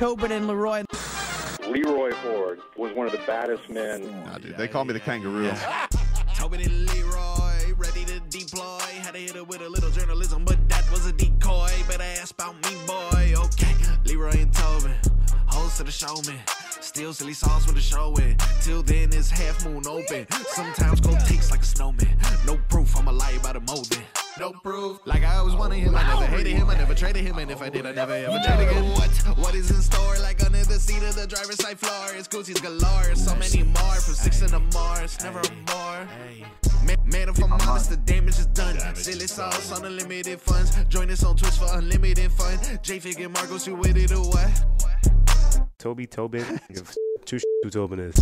Tobin and Leroy. Leroy Ford was one of the baddest men. Nah, dude, they call me the kangaroo. Tobin and Leroy, ready to deploy. Had to hit it with a little journalism, but that was a decoy. Better ask about me, boy. Okay, Leroy and Tobin, host of the show, man. Still silly songs when the show in. Till then, it's half moon open. Sometimes cold takes like a snowman. No proof, I'm a lie about a molding. No proof. Like I always wanted him, I never hated him, I never traded him, and if I did, I never ever trade again. What? What is in store? Like under the seat of the driver's side floor, it's Gucci's galore. So many more from six in the Mars, never more. Man, man, if I'm honest, the damage is done. Silly sauce on unlimited funds. Join us on Twitch for unlimited fun. J Fig and Marcos, you with it or what? Toby Tobin. Give two sh- who Tobin is.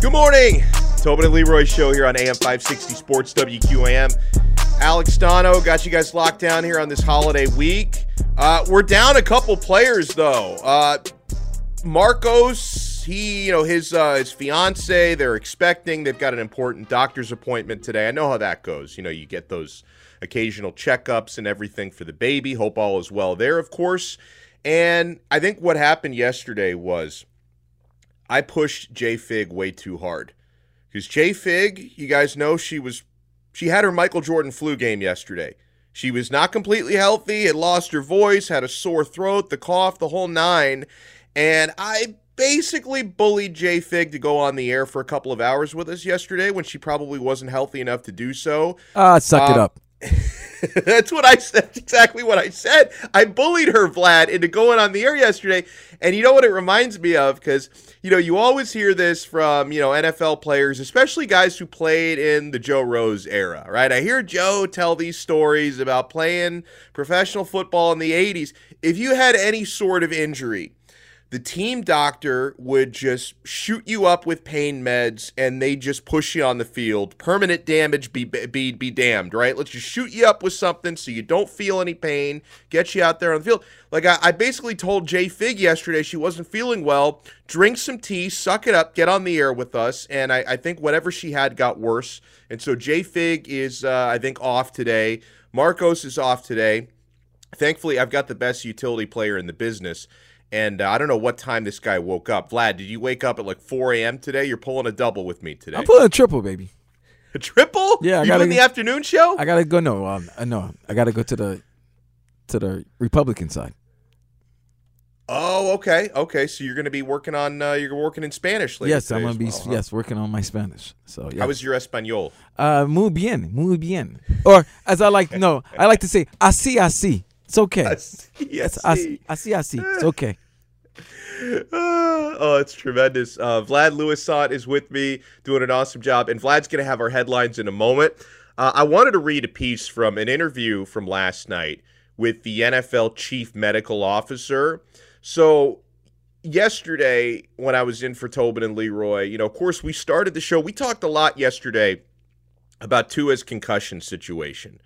Good morning. Tobin and Leroy show here on AM 560 Sports WQAM. Alex Donno got you guys locked down here on this holiday week. Uh, we're down a couple players though. Uh, Marcos, he, you know, his uh, his fiance, they're expecting. They've got an important doctor's appointment today. I know how that goes. You know, you get those occasional checkups and everything for the baby. Hope all is well there, of course. And I think what happened yesterday was I pushed J Fig way too hard. Because J Fig, you guys know she was she had her Michael Jordan flu game yesterday. She was not completely healthy, had lost her voice, had a sore throat, the cough, the whole nine. And I basically bullied J Fig to go on the air for a couple of hours with us yesterday when she probably wasn't healthy enough to do so. Ah, suck it Um, up. That's what I said. That's exactly what I said. I bullied her, Vlad, into going on the air yesterday. And you know what it reminds me of? Because, you know, you always hear this from, you know, NFL players, especially guys who played in the Joe Rose era, right? I hear Joe tell these stories about playing professional football in the 80s. If you had any sort of injury, the team doctor would just shoot you up with pain meds and they just push you on the field. Permanent damage be be be damned, right? Let's just shoot you up with something so you don't feel any pain, get you out there on the field. Like I, I basically told Jay Fig yesterday she wasn't feeling well. Drink some tea, suck it up, get on the air with us. And I, I think whatever she had got worse. And so Jay Fig is uh, I think off today. Marcos is off today. Thankfully, I've got the best utility player in the business. And uh, I don't know what time this guy woke up. Vlad, did you wake up at like 4 a.m. today? You're pulling a double with me today. I'm pulling a triple, baby. a triple? Yeah, I you gotta in the afternoon show? I gotta go. No, um, uh, no, I gotta go to the to the Republican side. oh, okay, okay. So you're going to be working on uh, you're working in Spanish later. yes, I'm gonna be well, huh? yes working on my Spanish. So yeah. How was your Espanol? uh, muy bien, muy bien. Or as I like, no, I like to say, así, así. It's okay. Yes, I see. I see. It's okay. oh, it's tremendous. Uh, Vlad Lewisant is with me doing an awesome job, and Vlad's going to have our headlines in a moment. Uh, I wanted to read a piece from an interview from last night with the NFL chief medical officer. So, yesterday, when I was in for Tobin and Leroy, you know, of course, we started the show. We talked a lot yesterday about Tua's concussion situation.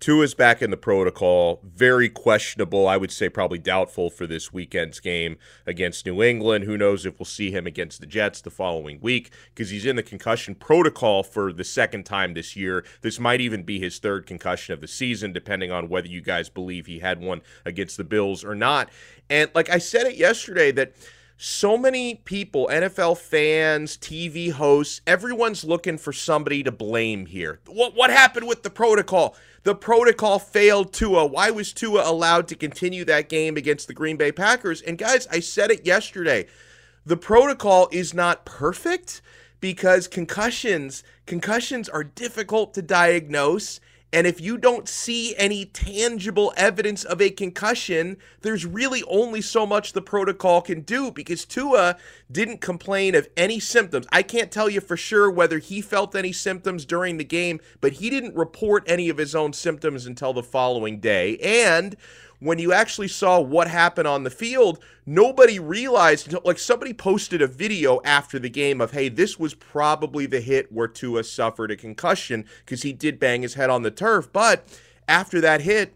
Tua's back in the protocol. Very questionable. I would say probably doubtful for this weekend's game against New England. Who knows if we'll see him against the Jets the following week because he's in the concussion protocol for the second time this year. This might even be his third concussion of the season, depending on whether you guys believe he had one against the Bills or not. And like I said it yesterday, that so many people, NFL fans, TV hosts, everyone's looking for somebody to blame here. What what happened with the protocol? The protocol failed Tua. Why was Tua allowed to continue that game against the Green Bay Packers? And guys, I said it yesterday. The protocol is not perfect because concussions concussions are difficult to diagnose And if you don't see any tangible evidence of a concussion, there's really only so much the protocol can do because Tua didn't complain of any symptoms. I can't tell you for sure whether he felt any symptoms during the game, but he didn't report any of his own symptoms until the following day. And when you actually saw what happened on the field, nobody realized like somebody posted a video after the game of, hey, this was probably the hit where Tua suffered a concussion because he did bang his head on the turf. But after that hit,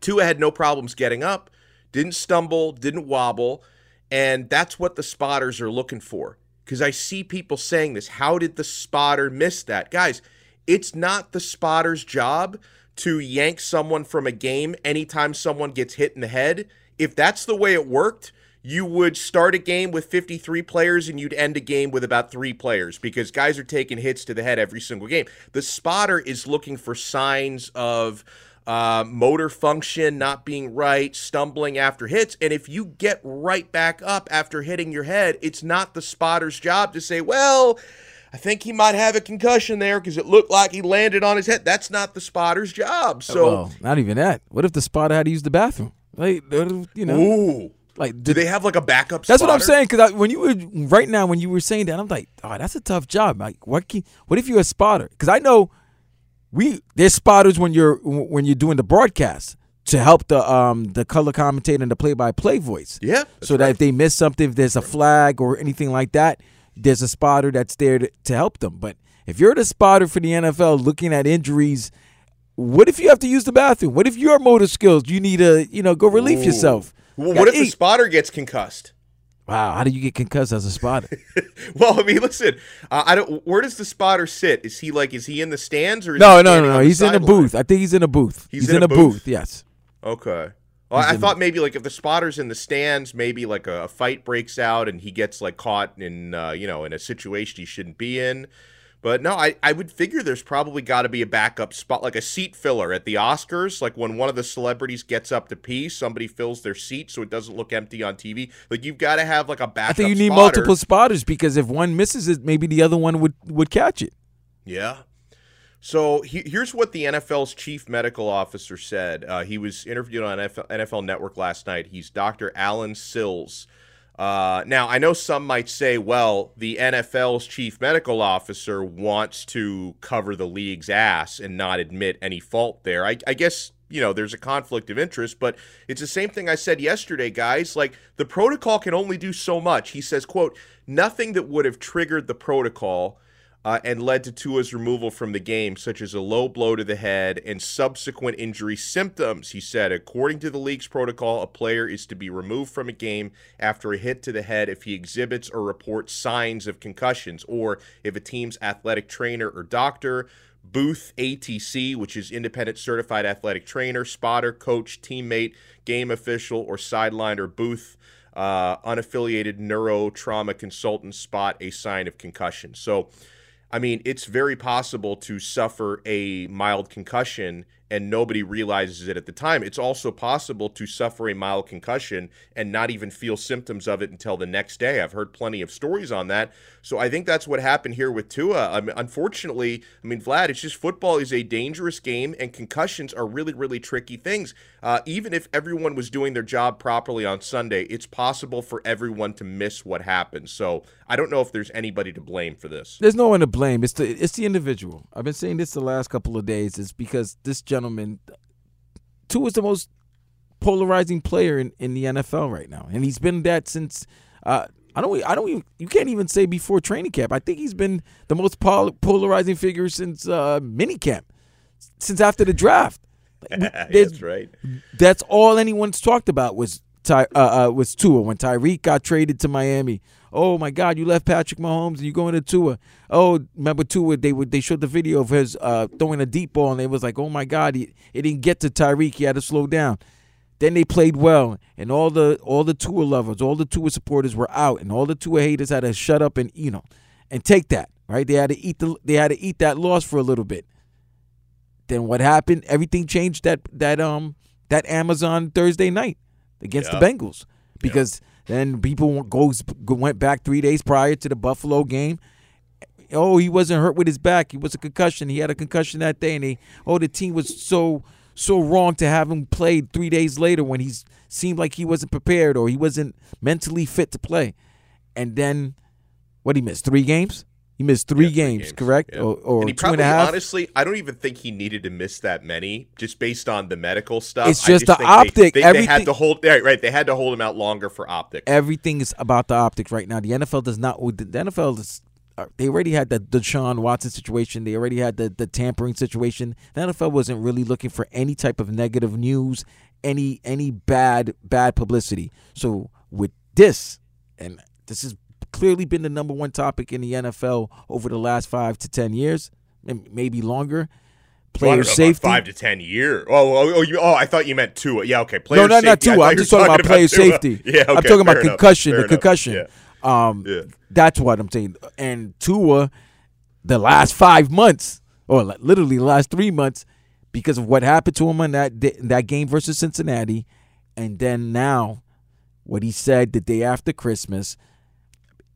Tua had no problems getting up, didn't stumble, didn't wobble. And that's what the spotters are looking for. Because I see people saying this. How did the spotter miss that? Guys, it's not the spotter's job to yank someone from a game anytime someone gets hit in the head. If that's the way it worked, you would start a game with 53 players and you'd end a game with about three players because guys are taking hits to the head every single game. The spotter is looking for signs of uh, motor function not being right, stumbling after hits. And if you get right back up after hitting your head, it's not the spotter's job to say, well, I think he might have a concussion there because it looked like he landed on his head. That's not the spotter's job. So, well, not even that. What if the spotter had to use the bathroom? Like, uh, you know, ooh, like do they have like a backup? That's what I'm saying. Because when you were right now, when you were saying that, I'm like, oh, that's a tough job. Like, what? Can, what if you're a spotter? Because I know we there's spotters when you're when you're doing the broadcast to help the um the color commentator and the play by play voice. Yeah. So that if they miss something, if there's a flag or anything like that, there's a spotter that's there to, to help them. But if you're the spotter for the NFL looking at injuries, what if you have to use the bathroom? What if your motor skills you need to you know go relieve Ooh. yourself? Well, what if gotta the spotter gets concussed? Wow, how do you get concussed as a spotter? Well, I mean, listen, uh, I don't. Where does the spotter sit? Is he like? Is he in the stands or? Is no, no, no, no. He's in a sideline? booth. I think he's in a booth. He's in, in a a booth. booth? Yes. Okay. Well, I thought maybe like if the spotter's in the stands, maybe like a, a fight breaks out and he gets like caught in uh, you know in a situation he shouldn't be in. But no, I, I would figure there's probably got to be a backup spot, like a seat filler at the Oscars. Like when one of the celebrities gets up to pee, somebody fills their seat so it doesn't look empty on TV. Like you've got to have like a backup. I think you need spotter. multiple spotters because if one misses it, maybe the other one would would catch it. Yeah. So he, here's what the NFL's chief medical officer said. Uh, he was interviewed on NFL, Network last night. He's Dr. Allen Sills. Uh, now, I know some might say, well, the NFL's chief medical officer wants to cover the league's ass and not admit any fault there. I, I guess, you know, there's a conflict of interest, but it's the same thing I said yesterday, guys. Like, the protocol can only do so much. He says, quote, nothing that would have triggered the protocol uh, and led to Tua's removal from the game, such as a low blow to the head and subsequent injury symptoms. He said, according to the league's protocol, a player is to be removed from a game after a hit to the head if he exhibits or reports signs of concussions, or if a team's athletic trainer or doctor. Booth ATC, which is independent certified athletic trainer, spotter, coach, teammate, game official, or sideline or booth uh, unaffiliated neurotrauma consultant spot a sign of concussion. So, I mean, it's very possible to suffer a mild concussion and nobody realizes it at the time. It's also possible to suffer a mild concussion and not even feel symptoms of it until the next day. I've heard plenty of stories on that. So I think that's what happened here with Tua. I mean, unfortunately, I mean, Vlad, it's just football is a dangerous game and concussions are really, really tricky things. Uh, even if everyone was doing their job properly on Sunday, it's possible for everyone to miss what happened. So I don't know if there's anybody to blame for this. There's no one to blame. It's the it's the individual. I've been saying this the last couple of days. It's because this gentleman, Tua is the most polarizing player in, in the NFL right now, and he's been that since. Uh, I don't. I don't. Even, you can't even say before training camp. I think he's been the most pol- polarizing figure since uh, minicamp, since after the draft. That's right. that's all anyone's talked about was Ty, uh, uh, was Tua when Tyreek got traded to Miami. Oh my God, you left Patrick Mahomes and you going to Tua. Oh, remember Tua? They would they showed the video of his uh, throwing a deep ball and it was like, oh my God, he, it didn't get to Tyreek. He had to slow down. Then they played well, and all the all the Tua lovers, all the Tua supporters were out, and all the Tua haters had to shut up and you know, and take that right. They had to eat the they had to eat that loss for a little bit. Then what happened? Everything changed that that um that Amazon Thursday night against the Bengals because then people goes went back three days prior to the Buffalo game. oh, he wasn't hurt with his back. He was a concussion. He had a concussion that day, and they, oh, the team was so so wrong to have him played three days later when he seemed like he wasn't prepared or he wasn't mentally fit to play. And then, what he missed three games. He missed three, Yeah, games, correct? Yeah. Or, or and he two and probably, a half. honestly, I don't even think he needed to miss that many, just based on the medical stuff. It's I just the optic. They, they, they had to hold. Right, right. They had to hold him out longer for optics. Everything is about the optics right now. The NFL does not. The NFL is. uh, They already had the Deshaun Watson situation. They already had the the tampering situation. The NFL wasn't really looking for any type of negative news, any any bad bad publicity. So with this, and this has clearly been the number one topic in the NFL over the last five to ten years, and maybe longer. Well, Player about safety. five to ten year. Oh, oh, oh, you, oh, I thought you meant two. Yeah, okay. Player no, no, not two. I'm just were talking about player Tua. safety. Yeah, okay. I'm talking about enough, concussion. The concussion. Yeah. Um, Yeah. that's what I'm saying. And Tua, the last five months, or literally the last three months, because of what happened to him on that that game versus Cincinnati, and then now, what he said the day after Christmas.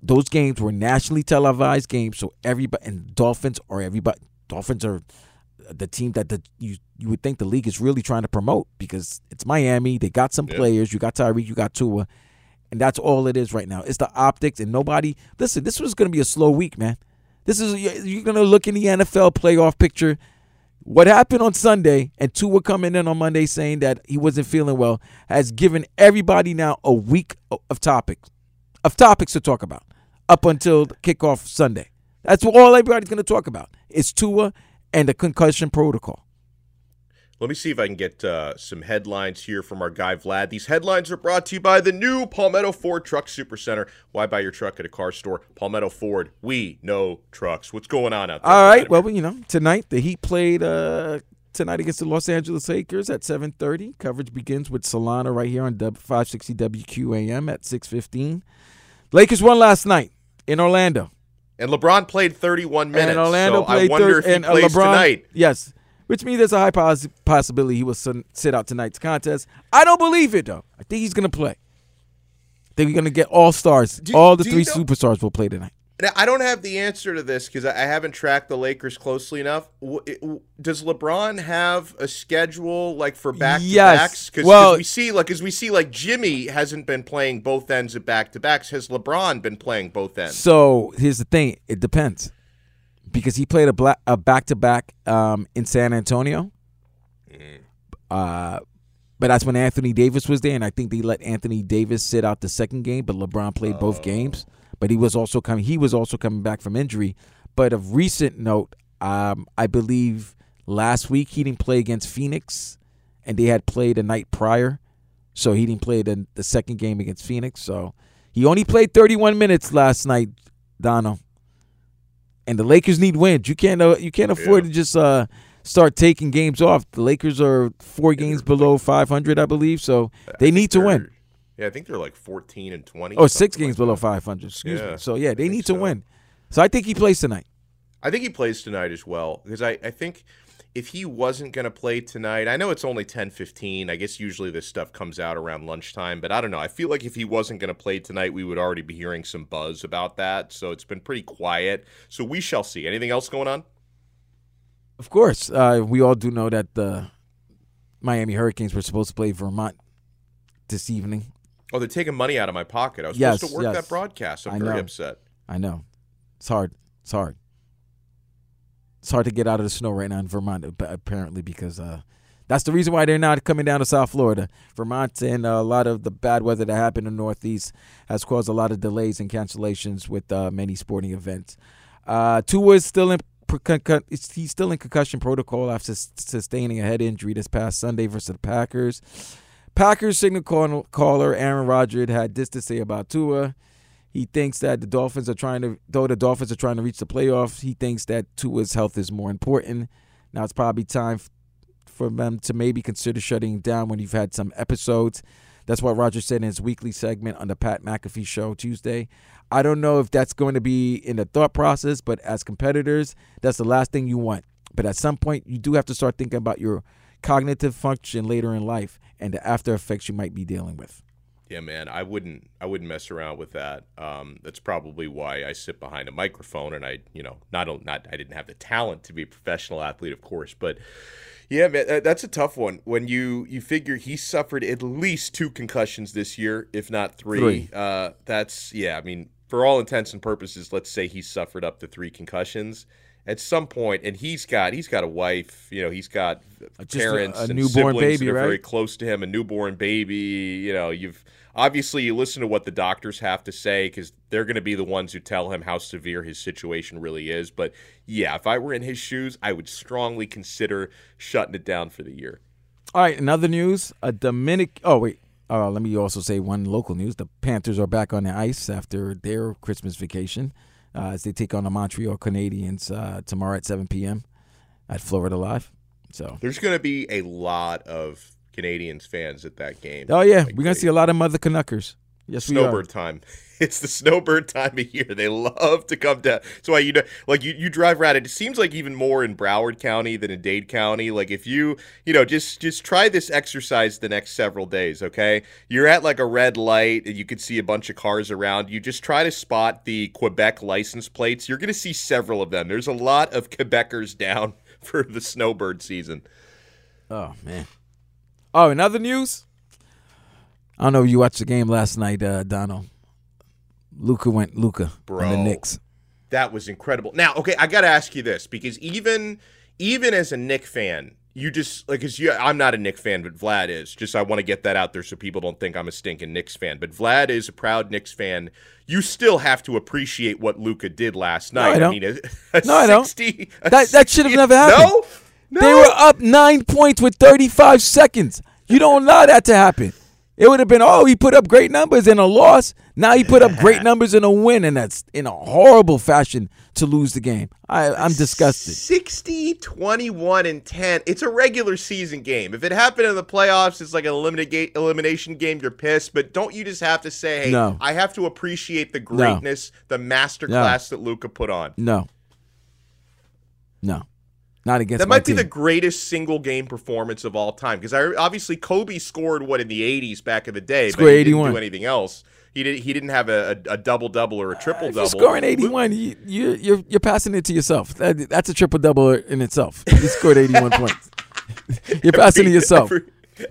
Those games were nationally televised games, so everybody and Dolphins are everybody. Dolphins are the team that the you you would think the league is really trying to promote because it's Miami. They got some Yeah. players. You got Tyreek. You got Tua, and that's all it is right now. It's the optics and nobody. Listen, this was going to be a slow week, man. This is you're going to look in the NFL playoff picture. What happened on Sunday and Tua coming in on Monday saying that he wasn't feeling well has given everybody now a week of topics, of topics to talk about up until kickoff Sunday. That's what all everybody's going to talk about. It's Tua and the concussion protocol. Let me see if I can get uh, some headlines here from our guy Vlad. These headlines are brought to you by the new Palmetto Ford Truck Supercenter. Why buy your truck at a car store? Palmetto Ford. We know trucks. What's going on out there? All right. Well, you know, tonight the Heat played uh, tonight against the Los Angeles Lakers at 7:30. Coverage begins with Solana right here on 560 WQAM at 6:15. Lakers won last night in Orlando. and LeBron played 31 minutes. and Orlando so played I wonder third, if he and uh, plays LeBron, tonight. Yes, which means there's a high poss- possibility he will sit out tonight's contest. I don't believe it though. I think he's gonna play. I think we're gonna get all stars. Do- all the three you know- superstars will play tonight. Now, I don't have the answer to this because I haven't tracked the Lakers closely enough. W- it- w- Does LeBron have a schedule like for back to backs? Because Well- we see like as we see like Jimmy hasn't been playing both ends of back to backs. Has LeBron been playing both ends? So here's the thing: it depends, because he played a black a back to back in San Antonio. Uh, but that's when Anthony Davis was there, and I think they let Anthony Davis sit out the second game. But LeBron played both games. But he was also coming. He was also coming back from injury. But of recent note, um, I believe last week he didn't play against Phoenix, and they had played a night prior, so he didn't play the, the second game against Phoenix. So he only played 31 minutes last night, Donno. And the Lakers need wins. You can't uh, you can't afford Yeah. to just uh, start taking games off. The Lakers are four games below 500, I believe, so they need to win. Yeah, I think they're like 14 and 20. Oh, six games like below 500. Excuse Yeah, me. So yeah, they need to so. win. So I think he plays tonight. I think he plays tonight as well because I, I think if he wasn't going to play tonight, I know it's only 10 15. I guess usually this stuff comes out around lunchtime, but I don't know. I feel like if he wasn't going to play tonight, we would already be hearing some buzz about that. So it's been pretty quiet. So we shall see. Anything else going on? Of course, uh, we all do know that the Miami Hurricanes were supposed to play Vermont this evening. Oh, they're taking money out of my pocket. I was Yes, supposed to work yes. that broadcast. I'm I very know. upset. I know. It's hard. It's hard. It's hard to get out of the snow right now in Vermont, ap- apparently, because uh, that's the reason why they're not coming down to South Florida. Vermont and uh, a lot of the bad weather that happened in the Northeast has caused a lot of delays and cancellations with uh, many sporting events. Uh, Tua is still in. per- con- con- He's still in concussion protocol after sustaining a head injury this past Sunday versus the Packers. Packers signal caller Aaron Rodgers had this to say about Tua. He thinks that the Dolphins are trying to, though the Dolphins are trying to reach the playoffs, he thinks that Tua's health is more important. Now it's probably time for them to maybe consider shutting down when you've had some episodes. That's what Roger said in his weekly segment on the Pat McAfee show Tuesday. I don't know if that's going to be in the thought process, but as competitors, that's the last thing you want. But at some point, you do have to start thinking about your cognitive function later in life and the after effects you might be dealing with. Yeah, man, I wouldn't I wouldn't mess around with that. Um, that's probably why I sit behind a microphone and I, you know, not not I didn't have the talent to be a professional athlete, of course, but yeah, man, that's a tough one. When you you figure he suffered at least two concussions this year, if not three. Three. Uh, that's yeah. I mean, for all intents and purposes, let's say he suffered up to three concussions at some point, and he's got he's got a wife. You know, he's got Just a- parents a and newborn siblings baby, that are very close to him, a newborn baby. You know, you've obviously you listen to what the doctors have to say because they're going to be the ones who tell him how severe his situation really is. But yeah, if I were in his shoes, I would strongly consider shutting it down for the year. All right, another news, a Dominic. Oh wait, uh, let me also say one local news: the Panthers are back on the ice after their Christmas vacation uh, as they take on the Montreal Canadiens uh, tomorrow at 7 p.m. at Florida Live. So, There's going to be a lot of Canadians fans at that game. oh yeah, Like, we're gonna they- see a lot of mother Canuckers. Yes, snowbird time. It's the snowbird time of year. They love to come down. That's why you know, like you, you drive around. It seems like even more in Broward County than in Dade County. Like if you you know just just try this exercise the next several days. Okay, you're at like a red light and you can see a bunch of cars around. You just try to spot the Quebec license plates. You're going to see several of them. There's a lot of Quebecers down for the snowbird season. Oh man. Oh, in other news, I don't know if you watched the game last night, uh, Donald. Luka went Luka on the Knicks. That was incredible. Now, okay, I got to ask you this because even even as a Knick fan, you just like cuz you I'm not a Knick fan, but Vlad is. Just I want to get that out there so people don't think I'm a stinking Knicks fan. But Vlad is a proud Knicks fan. You still have to appreciate what Luka did last No, night. I don't. mean, a, a No, I don't. 60 That- that should have never happened. No? No. They were up nine points with 35 seconds. You don't allow that to happen. It would have been, oh, he put up great numbers in a loss. Now he put up great numbers in a win, and that's in a horrible fashion to lose the game. I, I'm disgusted. 60, 21, and 10. It's a regular season game. If it happened in the playoffs, it's like an eliminate, elimination game, you're pissed. But don't you just have to say, hey, No. I have to appreciate the greatness, the masterclass that Luka put on? No. No. Not against That might be team. the greatest single game performance of all time. Because I obviously Kobe scored what in the 80s back in the day, but Scored he didn't 81. do anything else. He did. He didn't have a, a, a double double or a triple double. you're scoring 81, you, you, you're, you're passing it to yourself. That, that's a triple double in itself. You scored 81 points. You're passing it yourself. Every,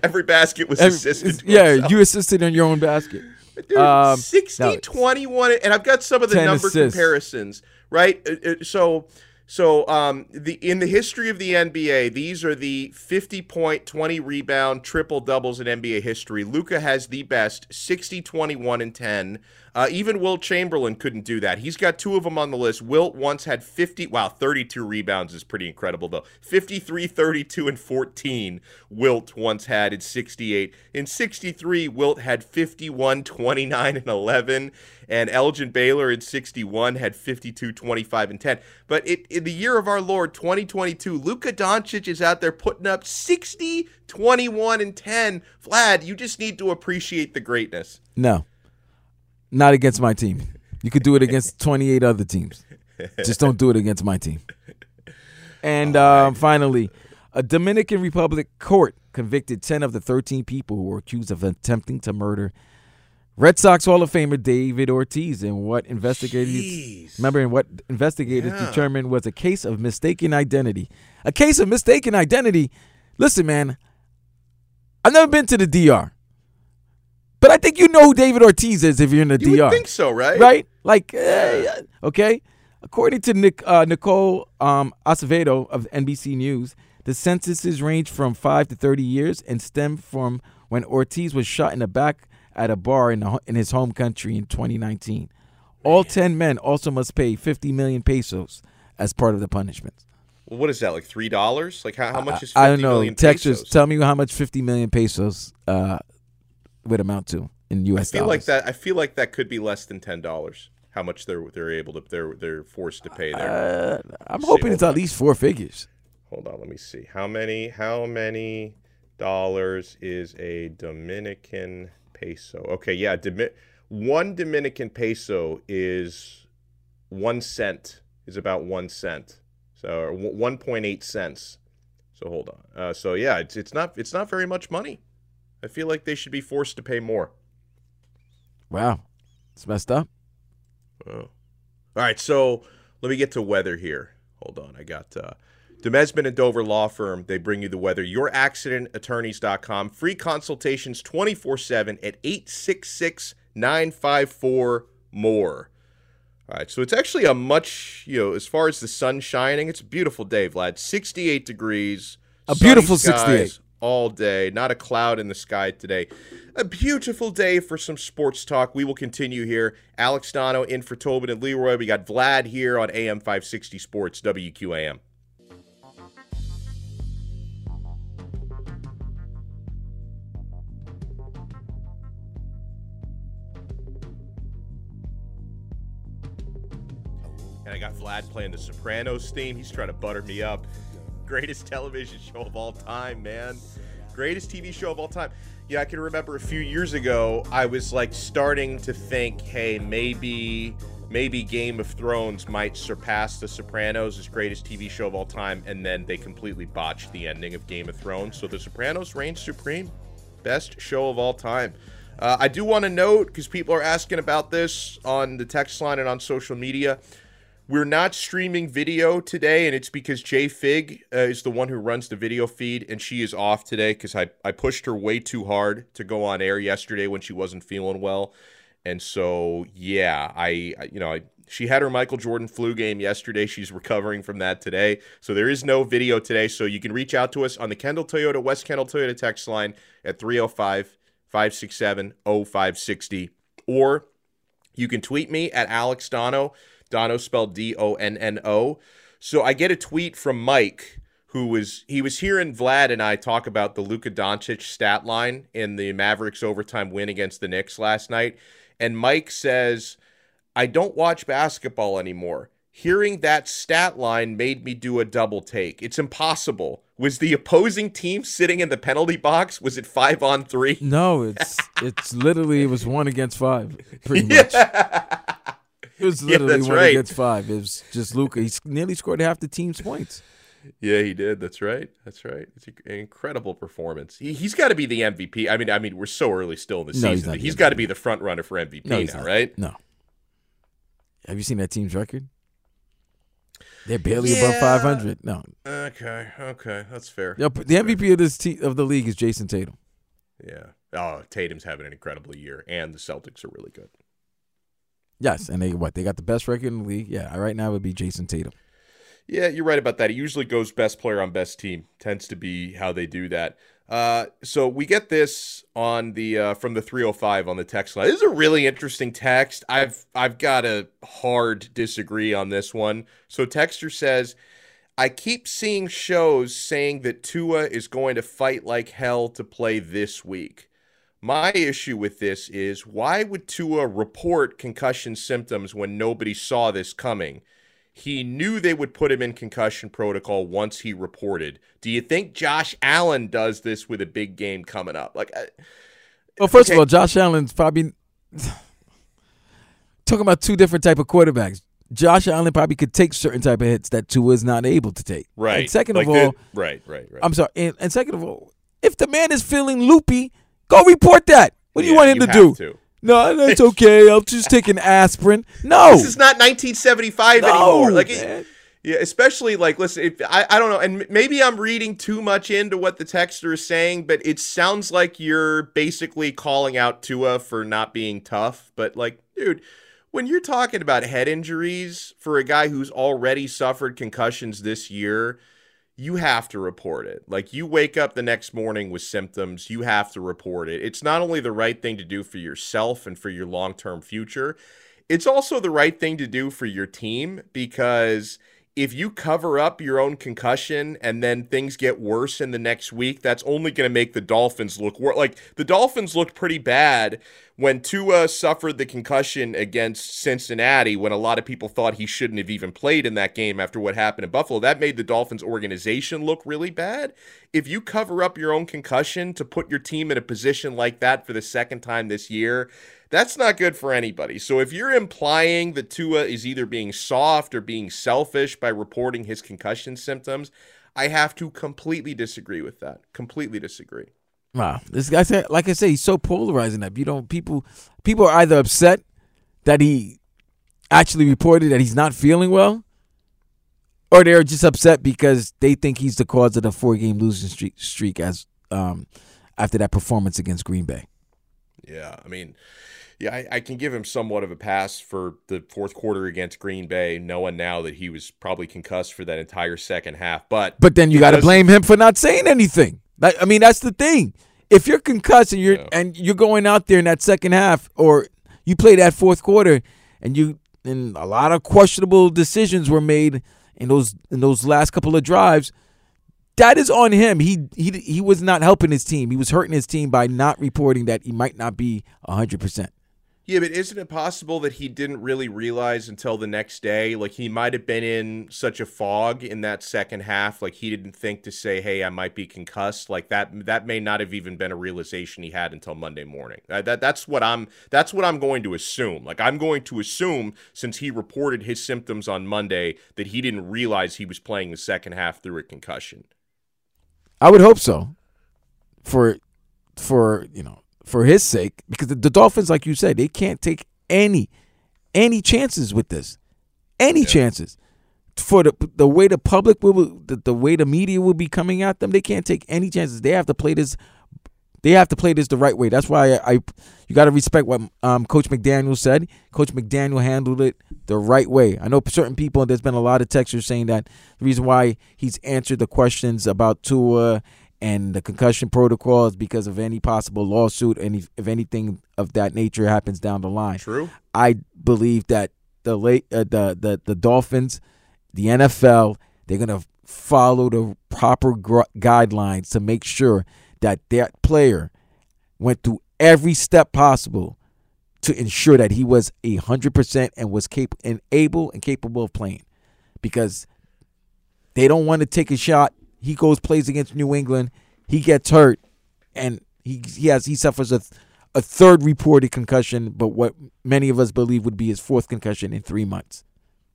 every basket was Every- assisted. to yeah, himself. you assisted on your own basket. Dude, Um, 60, no. 21, and I've got some of the number assists. comparisons, right? Uh, uh, So, so um, the in the history of the NBA, these are the 50 point, 20 rebound, triple doubles in NBA history. Luka has the best 60, 21, and 10. Uh, even Wilt Chamberlain couldn't do that. He's got two of them on the list. Wilt once had 50, wow, 32 rebounds is pretty incredible, though. 53, 32, and 14, Wilt once had in 68. In 63, Wilt had 51, 29, and 11. And Elgin Baylor in 61 had 52, 25, and 10. But it, in the year of our Lord, 2022, Luka Doncic is out there putting up 60, 21, and 10. Vlad, you just need to appreciate the greatness. No. Not against my team. You could do it against 28 other teams. Just don't do it against my team. And um, finally, a Dominican Republic court convicted 10 of the 13 people who were accused of attempting to murder Red Sox Hall of Famer David Ortiz in what investigators Jeez. remember in what investigators Yeah. determined was a case of mistaken identity. A case of mistaken identity. Listen, man, I've never been to the DR. But I think you know who David Ortiz is if you're in the You DR. would think so, right? Right? Like, eh, okay. According to Nick, uh, Nicole um, Acevedo of NBC News, the sentences range from five to 30 years and stem from when Ortiz was shot in the back at a bar in, the, in his home country in 2019. All 10 men also must pay 50 million pesos as part of the punishment. Well, what is that, like $3? Like, how, how much is I, I don't know. million Texas, pesos? tell me how much 50 million pesos uh, would amount to in U.S. I feel dollars. like that. I feel like that could be less than ten dollars. How much they're they're able to they're they're forced to pay there. Uh, I'm See, hoping hold it's at least four figures. Hold on, let me see. How many how many dollars is a Dominican peso? Okay, yeah, one Dominican peso is one cent. Is about one cent. So one point eight cents. So hold on. Uh, so yeah, it's it's not it's not very much money. I feel like they should be forced to pay more. Wow, it's messed up. Oh. All right, so let me get to weather here. Hold on. I got uh Demesman and Dover Law Firm. They bring you the weather. YourAccidentAttorneys.com. Free consultations 24-7 at 866-954-MORE. All right, so it's actually a much, you know, as far as the sun shining, it's a beautiful day, Vlad. 68 degrees. A beautiful skies 68. All day. Not a cloud in the sky today. A beautiful day for some sports talk. We will continue here. Alex Donno in for Tobin and Leroy. We got Vlad here on AM 560 Sports, WQAM. Playing the Sopranos theme. He's trying to butter me up. Greatest television show of all time, man. Greatest TV show of all time. Yeah, I can remember a few years ago, I was like starting to think, hey, maybe maybe Game of Thrones might surpass The Sopranos as greatest TV show of all time, and then they completely botched the ending of Game of Thrones. So The Sopranos reigns supreme. Best show of all time. Uh, I do want to note, because people are asking about this on the text line and on social media, we're not streaming video today, and it's because Jay Fig uh, is the one who runs the video feed, and she is off today because I, I pushed her way too hard to go on air yesterday when she wasn't feeling well. And so, yeah, I, I you know, I, she had her Michael Jordan flu game yesterday. She's recovering from that today. So there is no video today. So you can reach out to us on the Kendall Toyota, West Kendall Toyota text line at 305 567 0560. Or you can tweet me at Alex Donno. Donno spelled D O N N O. So I get a tweet from Mike who was he was hearing Vlad and I talk about the Luka Doncic stat line in the Mavericks overtime win against the Knicks last night. And Mike says, I don't watch basketball anymore. Hearing that stat line made me do a double take. It's impossible. Was the opposing team sitting in the penalty box? Was it five on three? No, it's it's literally it was one against five, pretty much. It was literally that's one right. against five. It was just Luka. He nearly scored half the team's points. Yeah, he did. That's right. That's right. It's an incredible performance. He, he's got to be the MVP. I mean, I mean, we're so early still in the No, season. not that the he's MVP. got to be the front runner for MVP No, he's now, not. right? No. Have you seen that team's record? They're barely above 500. No. Okay. Okay. That's fair. Yep, The MVP of this te- of the league is Jayson Tatum. Yeah. Oh, Tatum's having an incredible year, and the Celtics are really good. Yes, and they what? They got the best record in the league. Yeah, right now it would be Jayson Tatum. Yeah, you're right about that. It usually goes best player on best team. Tends to be how they do that. Uh, so we get this on the uh, from the 305 on the text line. This is a really interesting text. I've I've got a hard disagree on this one. So texter says, I keep seeing shows saying that Tua is going to fight like hell to play this week. My issue with this is why would Tua report concussion symptoms when nobody saw this coming? He knew they would put him in concussion protocol once he reported. Do you think Josh Allen does this with a big game coming up? Like, I- Well, first Okay. of all, Josh Allen's probably talking about two different type of quarterbacks. Josh Allen probably could take certain type of hits that Tua is not able to take. right? And second Like of the- all, right, right, right. I'm sorry. And, and second of all, if the man is feeling loopy, go report that. What do you Yeah, want him to have do? to. No, that's okay. I'll just take an aspirin. No, This is not 1975 no, anymore. Like, it-. Yeah, especially like listen, if, I I don't know, and maybe I'm reading too much into what the texter is saying, but it sounds like you're basically calling out Tua for not being tough. But like, dude, when you're talking about head injuries for a guy who's already suffered concussions this year, you have to report it. Like you wake up the next morning with symptoms, you have to report it. It's not only the right thing to do for yourself and for your long-term future, it's also the right thing to do for your team because if you cover up your own concussion and then things get worse in the next week, that's only going to make the Dolphins look worse. Like the Dolphins looked pretty bad when Tua suffered the concussion against Cincinnati when a lot of people thought he shouldn't have even played in that game after what happened in Buffalo. That made the Dolphins organization look really bad. If you cover up your own concussion to put your team in a position like that for the second time this year, that's not good for anybody. So if you're implying that Tua is either being soft or being selfish by reporting his concussion symptoms, I have to completely disagree with that. Completely disagree. Wow, this guy said, like I said, he's so polarizing that you don't people people are either upset that he actually reported that he's not feeling well, or they're just upset because they think he's the cause of the four game losing streak, streak as um after that performance against Green Bay. Yeah, I mean, yeah, I, I can give him somewhat of a pass for the fourth quarter against Green Bay, knowing now that he was probably concussed for that entire second half. But But then you got to blame him for not saying anything. Like, I mean, that's the thing. If you're concussed and you're Yeah. and you're going out there in that second half, or you play that fourth quarter, and you and a lot of questionable decisions were made in those in those last couple of drives. That is on him. He he he was not helping his team. He was hurting his team by not reporting that he might not be hundred percent. Yeah, but isn't it possible that he didn't really realize until the next day? Like he might have been in such a fog in that second half, like he didn't think to say, "Hey, I might be concussed." Like that that may not have even been a realization he had until Monday morning. Uh, that that's what I'm that's what I'm going to assume. Like I'm going to assume since he reported his symptoms on Monday that he didn't realize he was playing the second half through a concussion. I would hope so. For for you know for his sake, because the, the Dolphins, like you said, they can't take any any chances with this, any chances. For the the way the public will, the, the way the media will be coming at them, they can't take any chances. They have to play this. They have to play this the right way. That's why I, I you got to respect what um, Coach McDaniel said. Coach McDaniel handled it the right way. I know certain people. There's been a lot of texters saying that the reason why he's answered the questions about Tua and the concussion protocol is because of any possible lawsuit, and if, if anything of that nature happens down the line. True. I believe that the late uh, the the the Dolphins, the NFL, they're gonna follow the proper gr- guidelines to make sure that that player went through every step possible to ensure that he was a hundred percent and was cap- and able and capable of playing, because they don't want to take a shot. He goes plays against New England, he gets hurt, and he he has he suffers a a third reported concussion, but what many of us believe would be his fourth concussion in three months.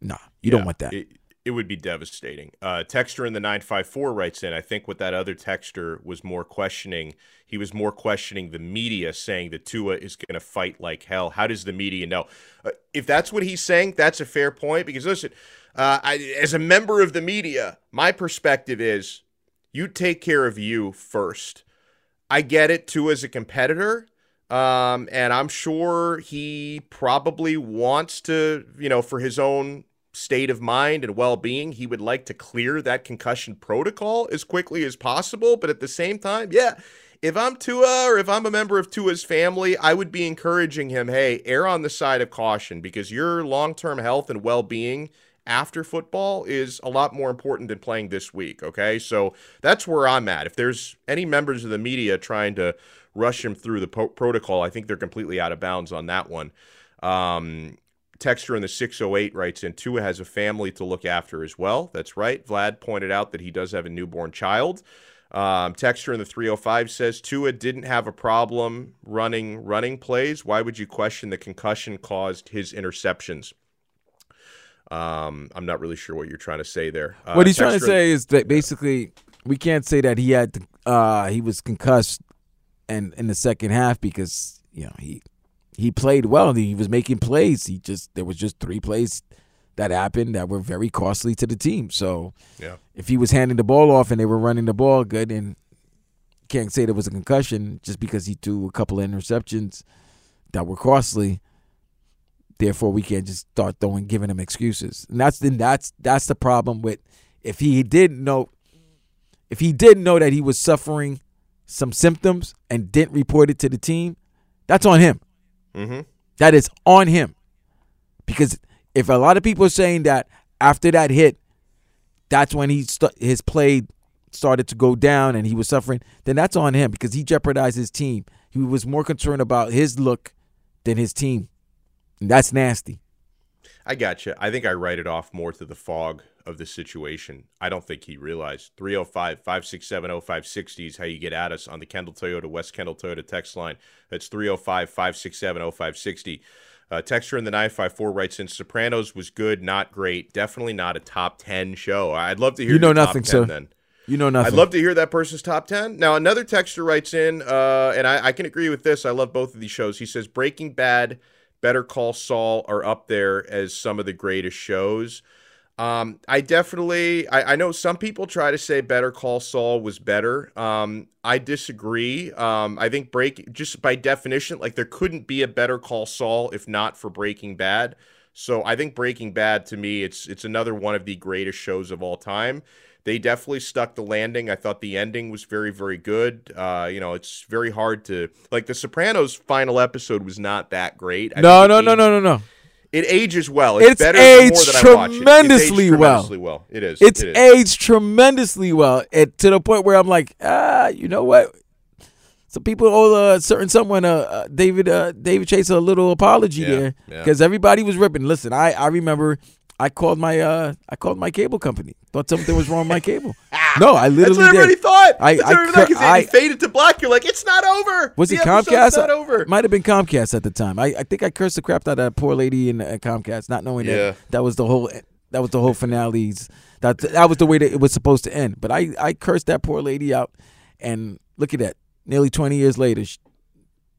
Nah, you don't want that. It, it would be devastating. Uh, texter in the 954 writes in, I think what that other texter was more questioning, he was more questioning the media saying that Tua is going to fight like hell. How does the media know? Uh, if that's what he's saying, that's a fair point because listen, uh, I, as a member of the media, my perspective is you take care of you first. I get it too as a competitor. Um, and I'm sure he probably wants to, you know, for his own state of mind and well being, he would like to clear that concussion protocol as quickly as possible. But at the same time, yeah, if I'm Tua or if I'm a member of Tua's family, I would be encouraging him, hey, err on the side of caution because your long term health and well being after football is a lot more important than playing this week. Okay. So that's where I'm at. If there's any members of the media trying to rush him through the po- protocol, I think they're completely out of bounds on that one. Um, Texture in the 608 writes in Tua has a family to look after as well. That's right. Vlad pointed out that he does have a newborn child. Um, Texture in the 305 says Tua didn't have a problem running running plays. Why would you question the concussion caused his interceptions? Um, I'm not really sure what you're trying to say there. Uh, what he's trying to say is that basically we can't say that he had uh he was concussed and in the second half because you know he he played well he was making plays he just there was just three plays that happened that were very costly to the team so Yeah. if he was handing the ball off and they were running the ball good and can't say there was a concussion just because he threw a couple of interceptions that were costly therefore we can't just start throwing giving him excuses. And that's then that's that's the problem with if he didn't know if he didn't know that he was suffering some symptoms and didn't report it to the team that's on him. Mhm. that is on him. Because if a lot of people are saying that after that hit that's when he st- his play started to go down and he was suffering then that's on him because he jeopardized his team. He was more concerned about his look than his team that's nasty I got you. I think I write it off more to the fog of the situation. I don't think he realized 305 567 0560 is how you get at us on the Kendall Toyota, West Kendall Toyota text line. That's 305 567 0560. Uh, Texture in the 954 writes in Sopranos was good, not great. Definitely not a top 10 show. I'd love to hear You know nothing, 10 sir. then. You know nothing. I'd love to hear that person's top 10. Now, another texture writes in, uh, and I, I can agree with this. I love both of these shows. He says Breaking Bad, Better Call Saul are up there as some of the greatest shows. Um, I definitely, I, I know some people try to say Better Call Saul was better. Um, I disagree. Um, I think break just by definition, like there couldn't be a Better Call Saul if not for Breaking Bad. So I think Breaking Bad to me, it's it's another one of the greatest shows of all time. They definitely stuck the landing. I thought the ending was very, very good. Uh, you know, it's very hard to like the Sopranos final episode was not that great. I no, no, it no, no, no, no. It ages well. It's, It's better the more aged that I watch it. It's aged tremendously well. tremendously well. It is. It's it is. aged tremendously well, and to the point where I'm like, ah, you know what? Some people owe uh, certain someone, uh, uh, David, uh, David Chase, a little apology Yeah, there yeah. because everybody was ripping. Listen, I, I remember I called my, uh, I called my cable company. Thought something was wrong with my cable. no, I That's literally what everybody did. thought. I- That's I what everybody cur- thought, 'cause I- faded to black. You're like, it's not over. Was The it Comcast? Not over. Might have been Comcast at the time. I, I think I cursed the crap out of that poor lady in uh, Comcast, not knowing Yeah. that that was the whole that was the whole finales. That that was the way that it was supposed to end. But I I cursed that poor lady out, and look at that. Nearly twenty years later, sh-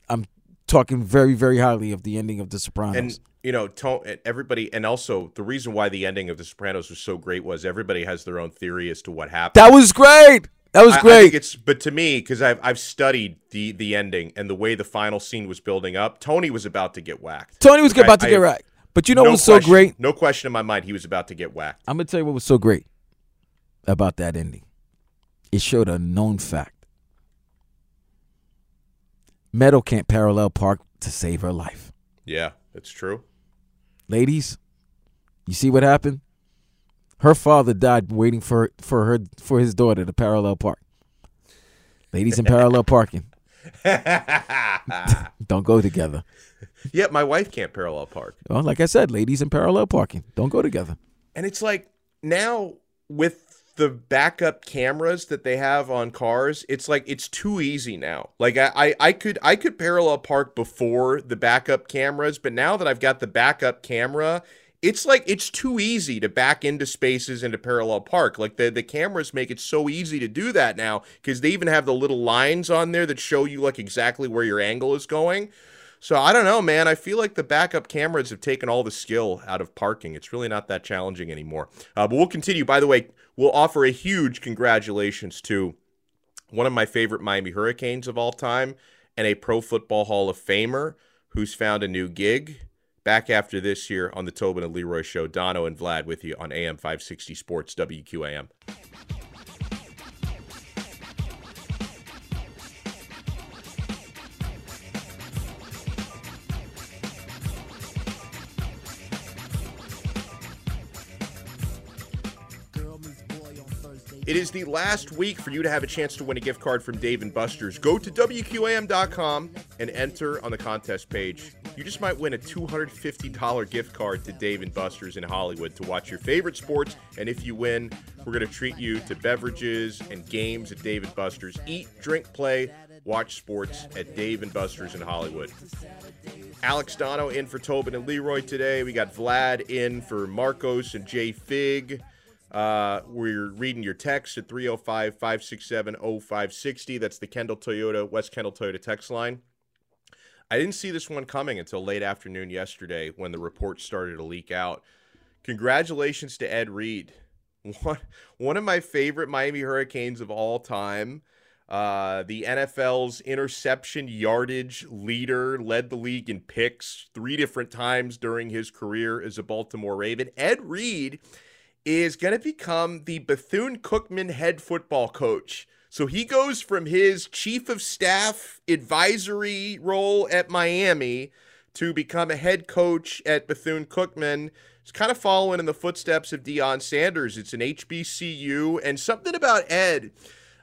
I'm talking very very highly of the ending of The Sopranos. And you know, to- and everybody, and also the reason why the ending of The Sopranos was so great was everybody has their own theory as to what happened. that was great. That was I- I great. think it's, but to me, because I've I've studied the the ending and the way the final scene was building up, Tony was about to get whacked. Tony was Like, about to get I- right. But you know no what was so great? No question in my mind, he was about to get whacked. I'm gonna tell you what was so great about that ending. It showed a known fact. Meadow can't parallel park to save her life. Yeah, that's true. Ladies, you see what happened? Her father died waiting for for her for his daughter to parallel park. Ladies in parallel parking don't go together. Yeah, my wife can't parallel park. Well, like I said, ladies in parallel parking don't go together. And it's like now with the backup cameras that they have on cars, it's like it's too easy now. Like I, I, I could I could parallel park before the backup cameras, but now that I've got the backup camera, it's like it's too easy to back into spaces and to parallel park. Like the the cameras make it so easy to do that now because they even have the little lines on there that show you like exactly where your angle is going. So I don't know, man. I feel like the backup cameras have taken all the skill out of parking. It's really not that challenging anymore. Uh, but we'll continue. By the way, we'll offer a huge congratulations to one of my favorite Miami Hurricanes of all time and a Pro Football Hall of Famer who's found a new gig. Back after this here on the Tobin and Leroy Show, Donno and Vlad with you on AM 560 Sports WQAM. It is the last week for you to have a chance to win a gift card from Dave and Buster's. Go to WQAM.com and enter on the contest page. You just might win a $250 gift card to Dave and Buster's in Hollywood to watch your favorite sports. And if you win, we're going to treat you to beverages and games at Dave and Buster's. Eat, drink, play, watch sports at Dave and Buster's in Hollywood. Alex Donno in for Tobin and Leroy today. We got Vlad in for Marcos and Jay Fig. Uh, we're reading your text at 305 567 0560. That's the Kendall Toyota, West Kendall Toyota text line. I didn't see this one coming until late afternoon yesterday when the report started to leak out. Congratulations to Ed Reed, one, one of my favorite Miami Hurricanes of all time. Uh, the NFL's interception yardage leader, led the league in picks three different times during his career as a Baltimore Raven. Ed Reed is going to become the Bethune Cookman head football coach. So he goes from his chief of staff advisory role at Miami to become a head coach at Bethune Cookman. It's kind of following in the footsteps of Deion Sanders. It's an HBCU and something about Ed.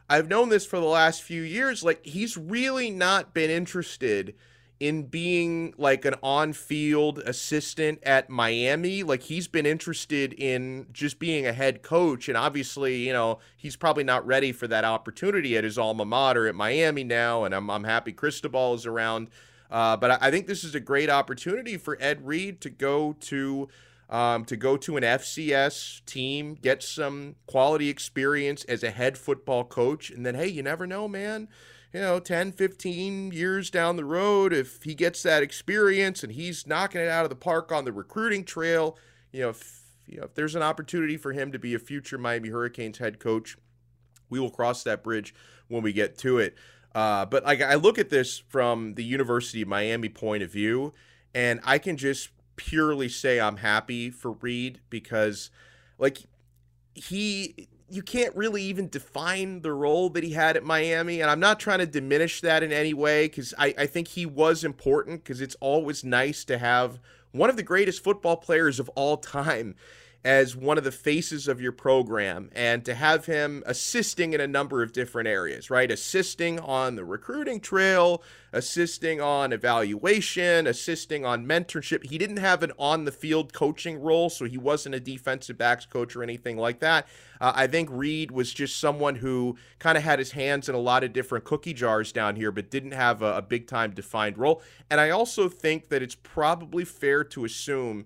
I've known this for the last few years. Like he's really not been interested in being like an on-field assistant at Miami. Like he's been interested in just being a head coach, and obviously, you know, he's probably not ready for that opportunity at his alma mater at Miami now. And I'm I'm happy Cristobal is around. Uh, but I, I think this is a great opportunity for Ed Reed to go to um, to go to an FCS team, get some quality experience as a head football coach, and then, hey, you never know, man. You know, 10, 15 years down the road, if he gets that experience and he's knocking it out of the park on the recruiting trail, you know, if, you know, if there's an opportunity for him to be a future Miami Hurricanes head coach, we will cross that bridge when we get to it. Uh, but I look at this from the University of Miami point of view, and I can just purely say I'm happy for Reed because, like, he you can't really even define the role that he had at Miami. And I'm not trying to diminish that in any way because I, I think he was important because it's always nice to have one of the greatest football players of all time as one of the faces of your program and to have him assisting in a number of different areas, right? Assisting on the recruiting trail, assisting on evaluation, assisting on mentorship. He didn't have an on the field coaching role, so he wasn't a defensive backs coach or anything like that. Uh, I think Reed was just someone who kind of had his hands in a lot of different cookie jars down here, but didn't have a, a big time defined role. And I also think that it's probably fair to assume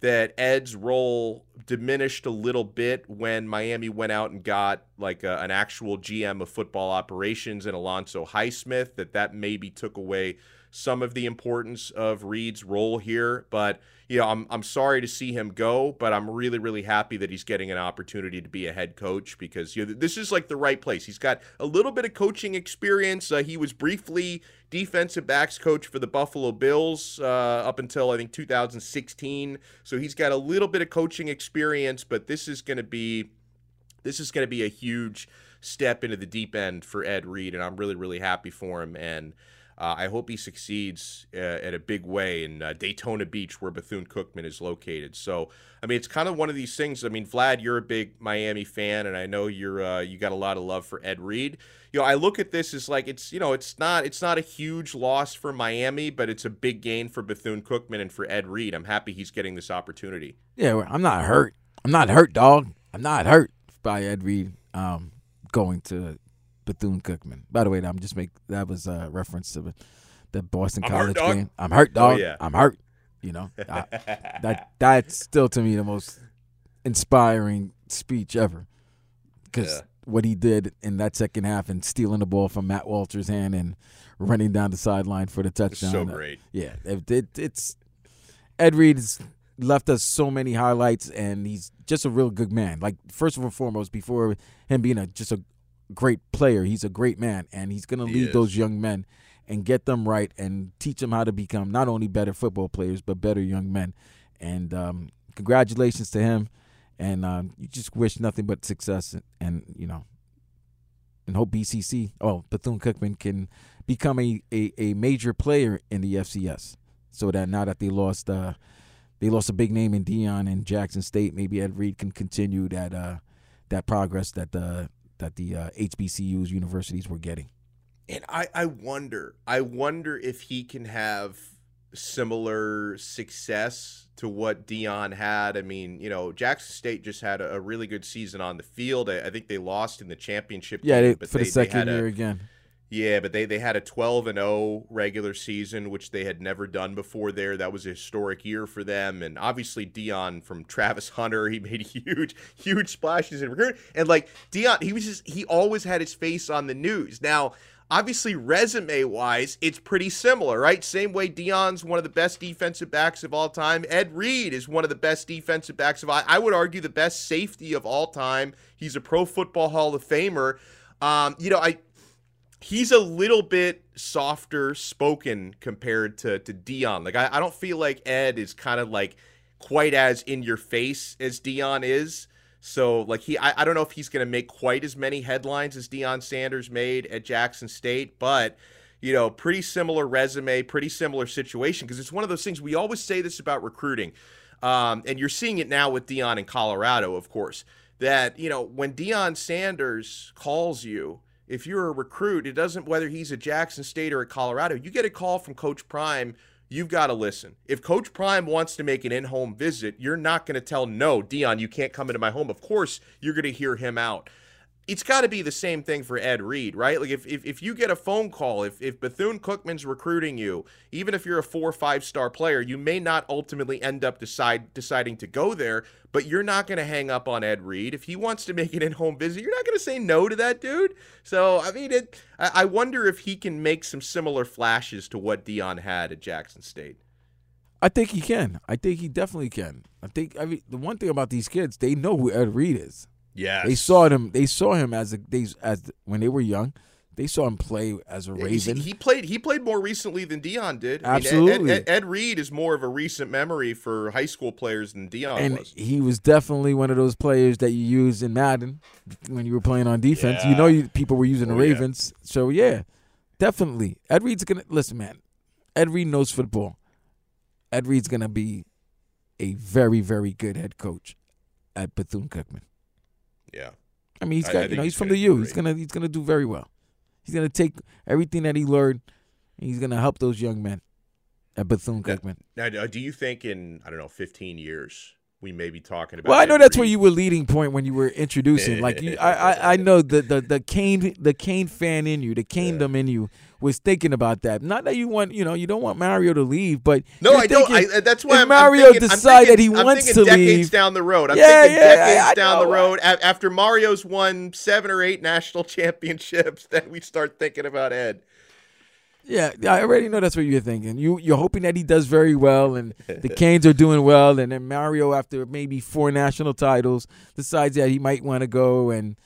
that Ed's role diminished a little bit when Miami went out and got like a, an actual GM of football operations in Alonzo Highsmith. That that maybe took away some of the importance of Reed's role here. But you know, I'm I'm sorry to see him go, but I'm really really happy that he's getting an opportunity to be a head coach because you know this is like the right place. He's got a little bit of coaching experience. Uh, he was briefly defensive backs coach for the Buffalo Bills uh, up until I think 2016. So he's got a little bit of coaching experience, but this is going to be this is going to be a huge step into the deep end for Ed Reed, and I'm really really happy for him and. Uh, I hope he succeeds uh, at a big way in uh, Daytona Beach, where Bethune Cookman is located. So, I mean, it's kind of one of these things. I mean, Vlad, you're a big Miami fan, and I know you're uh, you got a lot of love for Ed Reed. You know, I look at this as like it's you know it's not it's not a huge loss for Miami, but it's a big gain for Bethune Cookman and for Ed Reed. I'm happy he's getting this opportunity. Yeah, I'm not hurt. I'm not hurt, dog. I'm not hurt by Ed Reed um, going to Bethune Cookman. By the way, I'm just make that was a reference to the Boston I'm College hurt, game. I'm hurt, dog. yeah. I'm hurt. You know, I, that that's still to me the most inspiring speech ever because Yeah. what he did in that second half and stealing the ball from Matt Walters' hand and running down the sideline for the touchdown. so uh, great. yeah, it, it, it's Ed Reed's left us so many highlights, and he's just a real good man. Like first and foremost, before him being a just a great player, he's a great man, and he's gonna lead those young men and get them right and teach them how to become not only better football players but better young men. And um, congratulations to him, and um, you just wish nothing but success, and, and you know, and hope BCC, oh Bethune Cookman can become a, a, a major player in the FCS so that now that they lost uh they lost a big name in Deion and Jackson State, maybe Ed Reed can continue that uh that progress that the that the uh, HBCUs universities were getting. And I, I wonder, I wonder if he can have similar success to what Deion had. I mean, you know, Jackson State just had a, a really good season on the field. I, I think they lost in the championship. Yeah, game, they, for they- the second had a- year again. Yeah, but they they had a 12 and 0 regular season, which they had never done before. There, that was a historic year for them, and obviously Deion from Travis Hunter, he made huge huge splashes in recruiting, and like Deion, he was just he always had his face on the news. Now, obviously, resume wise, it's pretty similar, right? Same way Deion's one of the best defensive backs of all time. Ed Reed is one of the best defensive backs of. I would argue the best safety of all time. He's a Pro Football Hall of Famer. Um, you know, I he's a little bit softer spoken compared to to Deion. Like I, I don't feel like Ed is kind of like quite as in your face as Deion is. So like he I, I don't know if he's gonna make quite as many headlines as Deion Sanders made at Jackson State, but you know, pretty similar resume, pretty similar situation because it's one of those things we always say this about recruiting. Um, and you're seeing it now with Deion in Colorado, of course, that, you know, when Deion Sanders calls you, if you're a recruit, it doesn't whether he's at Jackson State or at Colorado, you get a call from Coach Prime, you've got to listen. If Coach Prime wants to make an in-home visit, you're not going to tell no, Deion, you can't come into my home. Of course, you're going to hear him out. It's got to be the same thing for Ed Reed, right? Like if, if if you get a phone call, if if Bethune Cookman's recruiting you, even if you're a four or five star player, you may not ultimately end up decide deciding to go there, but you're not going to hang up on Ed Reed if he wants to make an in-home visit. You're not going to say no to that dude. So I mean, it. I, I wonder if he can make some similar flashes to what Deion had at Jackson State. I think he can. I think he definitely can. I think I mean the one thing about these kids, they know who Ed Reed is. Yes. They saw him. They saw him as a they as when they were young. They saw him play as a Yeah, Raven. He played. He played more recently than Deion did. I mean, Ed- Absolutely. Ed, Ed, Ed Reed is more of a recent memory for high school players than Deion and was. he was definitely one of those players that you use in Madden when you were playing on defense. You know, you, people were using the Oh, yeah. Ravens. So yeah, definitely. Ed Reed's gonna listen, man. Ed Reed knows football. Ed Reed's gonna be a very, very good head coach at Bethune Cookman. Yeah. I mean, he's got I you know he's he's from the U. He's gonna he's gonna do very well. He's gonna take everything that he learned. and He's gonna help those young men at Bethune. Cookman. Now, uh, do you think in I don't know 15 years we may be talking about? Well, I know that's where you were leading point when you were introducing. Like you, I, I, I know the the the Cane the Cane fan in you, the Canedom in you was thinking about that. Not that you want, you know, you don't want Mario to leave, but No, I don't. I, that's why Mario thinking, decide that he thinking- I'm wants to decades leave, down the road. I'm Yeah, thinking yeah, decades I down the road after Mario's won seven or eight national championships. Then we start thinking about Ed. Yeah, I already know that's what you're thinking. You you're hoping that he does very well, and the Canes are doing well, and then Mario, after maybe four national titles, decides that he might want to go and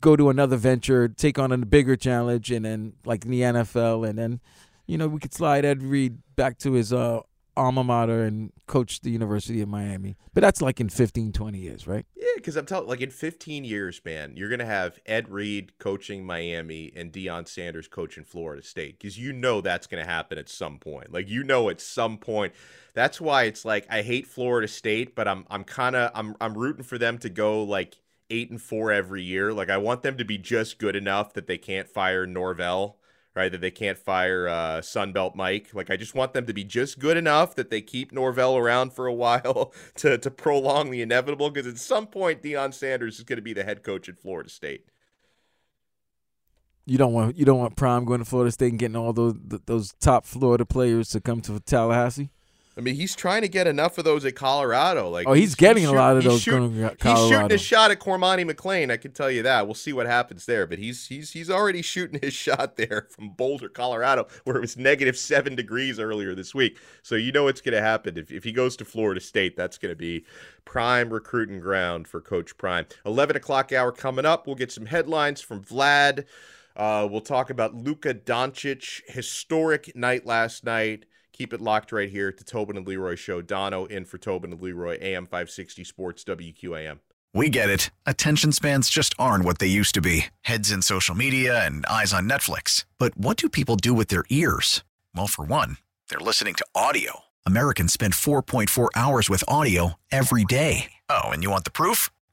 go to another venture, take on a bigger challenge, and then like in the NFL, and then you know we could slide Ed Reed back to his uh, alma mater and coach the University of Miami. But that's like in 15, 20 years, right? Yeah, because I'm telling, like in 15 years, man, you're gonna have Ed Reed coaching Miami and Deion Sanders coaching Florida State, because you know that's gonna happen at some point. Like you know, at some point, that's why it's like I hate Florida State, but I'm I'm kind of I'm I'm rooting for them to go like eight and four every year. Like I want them to be just good enough that they can't fire Norvell. Right, that they can't fire uh, Sunbelt Mike. Like, I just want them to be just good enough that they keep Norvell around for a while to, to prolong the inevitable. Because at some point, Deion Sanders is going to be the head coach at Florida State. You don't want you don't want Prime going to Florida State and getting all those those top Florida players to come to Tallahassee. I mean, he's trying to get enough of those at Colorado. Like, Oh, he's getting a lot of those shoot- going to He's shooting a shot at Cormani McClain. I can tell you that. We'll see what happens there. But he's he's he's already shooting his shot there from Boulder, Colorado, where it was negative seven degrees earlier this week. So you know what's going to happen if if he goes to Florida State. That's going to be prime recruiting ground for Coach Prime. Eleven o'clock hour coming up. We'll get some headlines from Vlad. Uh, we'll talk about Luka Doncic historic night last night. Keep it locked right here to Tobin and Leroy Show. Donno in for Tobin and Leroy, AM 560 Sports, WQAM. We get it. Attention spans just aren't what they used to be heads in social media and eyes on Netflix. But what do people do with their ears? Well, for one, they're listening to audio. Americans spend 4.4 hours with audio every day. Oh, and you want the proof?